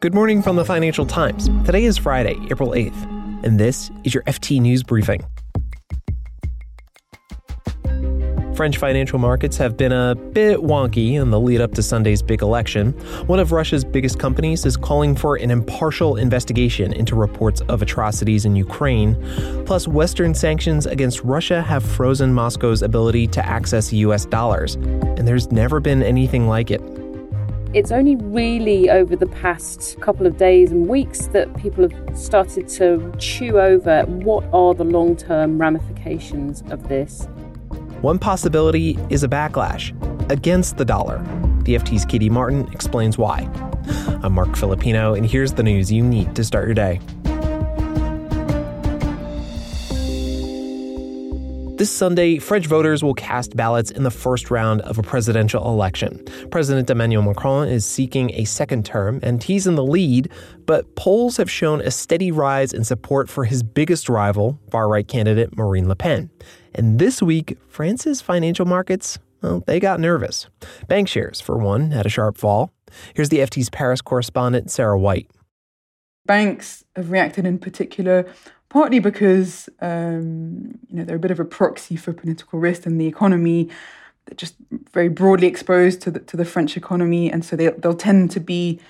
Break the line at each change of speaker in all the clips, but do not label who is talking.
Good morning from the Financial Times. Today is Friday, April 8th, and this is your FT News Briefing. French financial markets have been a bit wonky in the lead up to Sunday's big election. One of Russia's biggest companies is calling for an impartial investigation into reports of atrocities in Ukraine. Plus, Western sanctions against Russia have frozen Moscow's ability to access US dollars, and there's never been anything like it.
It's only really over the past couple of days and weeks that people have started to chew over what are the long term ramifications of this.
One possibility is a backlash against the dollar. The FT's Katie Martin explains why. I'm Marc Filippino, and here's the news you need to start your day. This Sunday, French voters will cast ballots in the first round of a presidential election. President Emmanuel Macron is seeking a second term, and he's in the lead, but polls have shown a steady rise in support for his biggest rival, far right candidate Marine Le Pen. And this week, France's financial markets, well, they got nervous. Bank shares, for one, had a sharp fall. Here's the FT's Paris correspondent, Sarah White.
Banks have reacted in particular, partly because um, you know they're a bit of a proxy for political risk in the economy. They're just very broadly exposed to the, to the French economy, and so they, they'll tend to be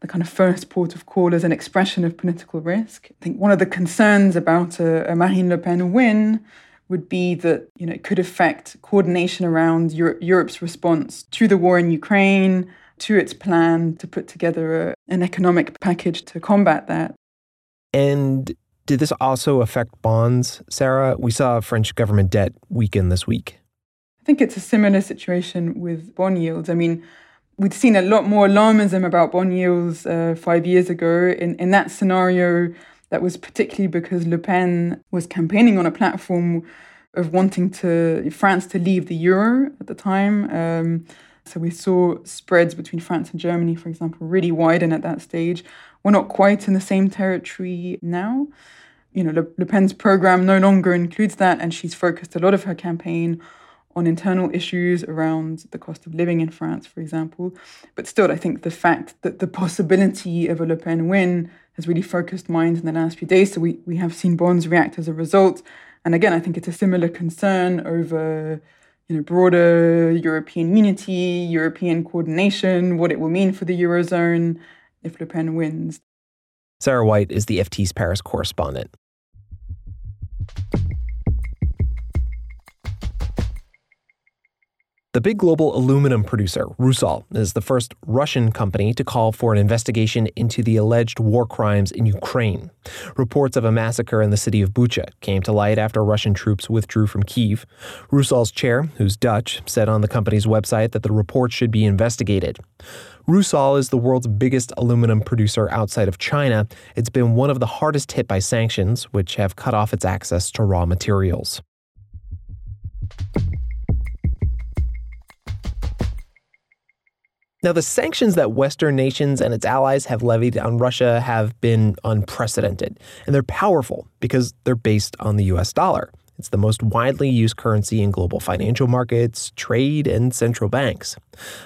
the kind of first port of call as an expression of political risk. I think one of the concerns about a, a Marine Le Pen win would be that you know it could affect coordination around Europe, Europe's response to the war in Ukraine, to its plan to put together a, an economic package to combat that.
And did this also affect bonds, Sarah? We saw French government debt weaken this week.
I think it's a similar situation with bond yields. I mean, we'd seen a lot more alarmism about bond yields uh, five years ago. In in that scenario, that was particularly because Le Pen was campaigning on a platform of wanting to France to leave the euro at the time. Um, so we saw spreads between France and Germany, for example, really widen at that stage. We're not quite in the same territory now. You know, Le, Le Pen's program no longer includes that, and she's focused a lot of her campaign on internal issues around the cost of living in France, for example. But still, I think the fact that the possibility of a Le Pen win has really focused minds in the last few days. So we, we have seen bonds react as a result. And again, I think it's a similar concern over you know, broader European unity, European coordination, what it will mean for the Eurozone if Le Pen wins.
Sarah White is the FT's Paris correspondent. The big global aluminum producer, Rusal, is the first Russian company to call for an investigation into the alleged war crimes in Ukraine. Reports of a massacre in the city of Bucha came to light after Russian troops withdrew from Kiev. Rusal's chair, who's Dutch, said on the company's website that the report should be investigated. Rusal is the world's biggest aluminum producer outside of China. It's been one of the hardest hit by sanctions, which have cut off its access to raw materials. Now, the sanctions that Western nations and its allies have levied on Russia have been unprecedented, and they're powerful because they're based on the US dollar. It's the most widely used currency in global financial markets, trade, and central banks.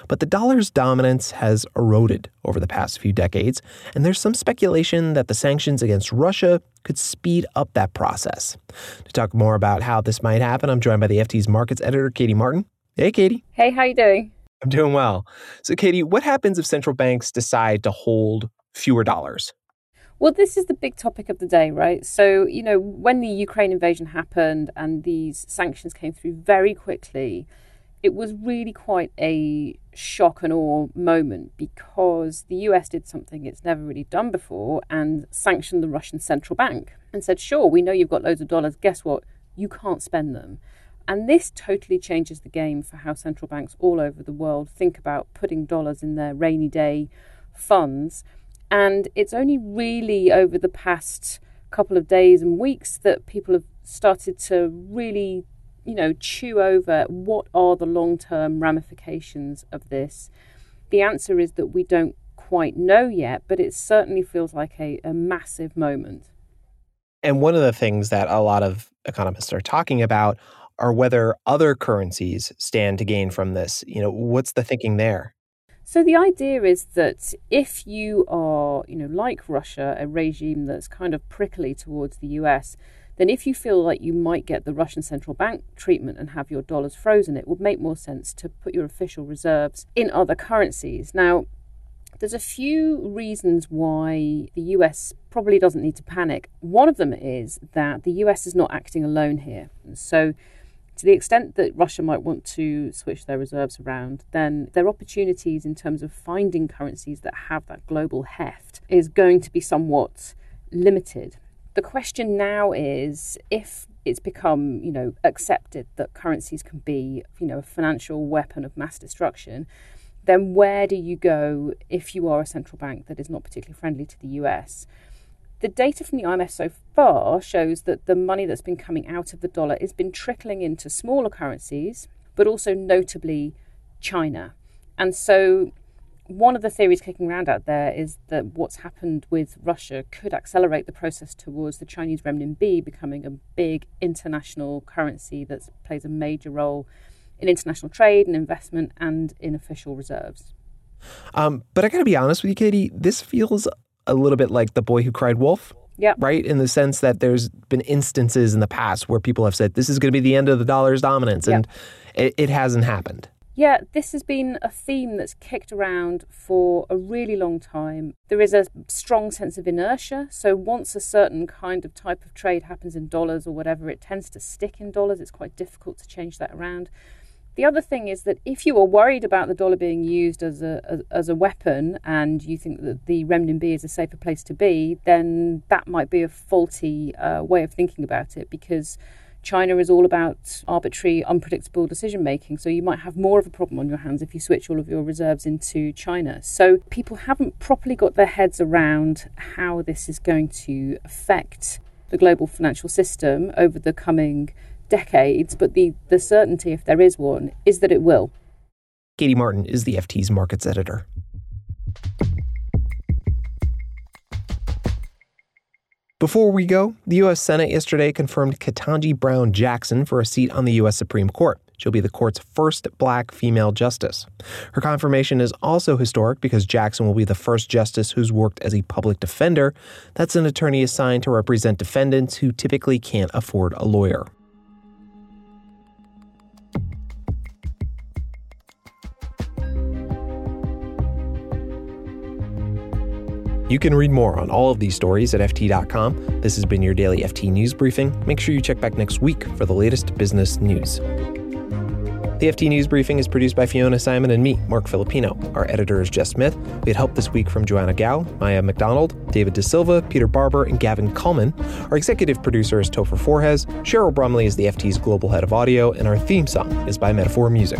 But the dollar's dominance has eroded over the past few decades, and there's some speculation that the sanctions against Russia could speed up that process. To talk more about how this might happen, I'm joined by the FT's markets editor, Katie Martin. Hey, Katie.
Hey, how are you doing?
I'm doing well. So, Katie, what happens if central banks decide to hold fewer dollars?
Well, this is the big topic of the day, right? So, you know, when the Ukraine invasion happened and these sanctions came through very quickly, it was really quite a shock and awe moment because the US did something it's never really done before and sanctioned the Russian central bank and said, sure, we know you've got loads of dollars. Guess what? You can't spend them. And this totally changes the game for how central banks all over the world think about putting dollars in their rainy day funds. And it's only really over the past couple of days and weeks that people have started to really, you know, chew over what are the long term ramifications of this. The answer is that we don't quite know yet, but it certainly feels like a, a massive moment.
And one of the things that a lot of economists are talking about are whether other currencies stand to gain from this. You know, what's the mm. thinking there?
So the idea is that if you are, you know, like Russia, a regime that's kind of prickly towards the US, then if you feel like you might get the Russian central bank treatment and have your dollars frozen, it would make more sense to put your official reserves in other currencies. Now, there's a few reasons why the US probably doesn't need to panic. One of them is that the US is not acting alone here. So, to the extent that Russia might want to switch their reserves around, then their opportunities in terms of finding currencies that have that global heft is going to be somewhat limited. The question now is if it's become, you know, accepted that currencies can be, you know, a financial weapon of mass destruction, then where do you go if you are a central bank that is not particularly friendly to the US? The data from the IMF so far shows that the money that's been coming out of the dollar has been trickling into smaller currencies, but also notably China. And so one of the theories kicking around out there is that what's happened with Russia could accelerate the process towards the Chinese renminbi becoming a big international currency that plays a major role in international trade and investment and in official reserves.
Um, but I got to be honest with you, Katie, this feels a little bit like the boy who cried wolf.
Yeah.
Right? In the sense that there's been instances in the past where people have said this is going to be the end of the dollar's dominance, and it, it hasn't happened.
Yeah, this has been a theme that's kicked around for a really long time. There is a strong sense of inertia. So, once a certain kind of type of trade happens in dollars or whatever, it tends to stick in dollars. It's quite difficult to change that around. The other thing is that if you are worried about the dollar being used as a as, as a weapon and you think that the renminbi is a safer place to be, then that might be a faulty uh, way of thinking about it because China is all about arbitrary, unpredictable decision making. So you might have more of a problem on your hands if you switch all of your reserves into China. So people haven't properly got their heads around how this is going to affect the global financial system over the coming decades. But the, the certainty, if there is one, is that it will.
Katie Martin is the FT's markets editor. Before we go, the U.S. Senate yesterday confirmed Ketanji Brown Jackson for a seat on the U.S. Supreme Court. She'll be the court's first black female justice. Her confirmation is also historic because Jackson will be the first justice who's worked as a public defender. That's an attorney assigned to represent defendants who typically can't afford a lawyer. You can read more on all of these stories at FT.com. This has been your daily FT News Briefing. Make sure you check back next week for the latest business news. The FT News Briefing is produced by Fiona Symon and me, Marc Filippino. Our editor is Jess Smith. We had help this week from Joanna Gao, Maya McDonald, David De Silva, Peter Barber, and Gavin Kallmann. Our executive producer is Topher Forhecz. Cheryl Brumley is the FT's global head of audio, and our theme song is by Metaphor Music.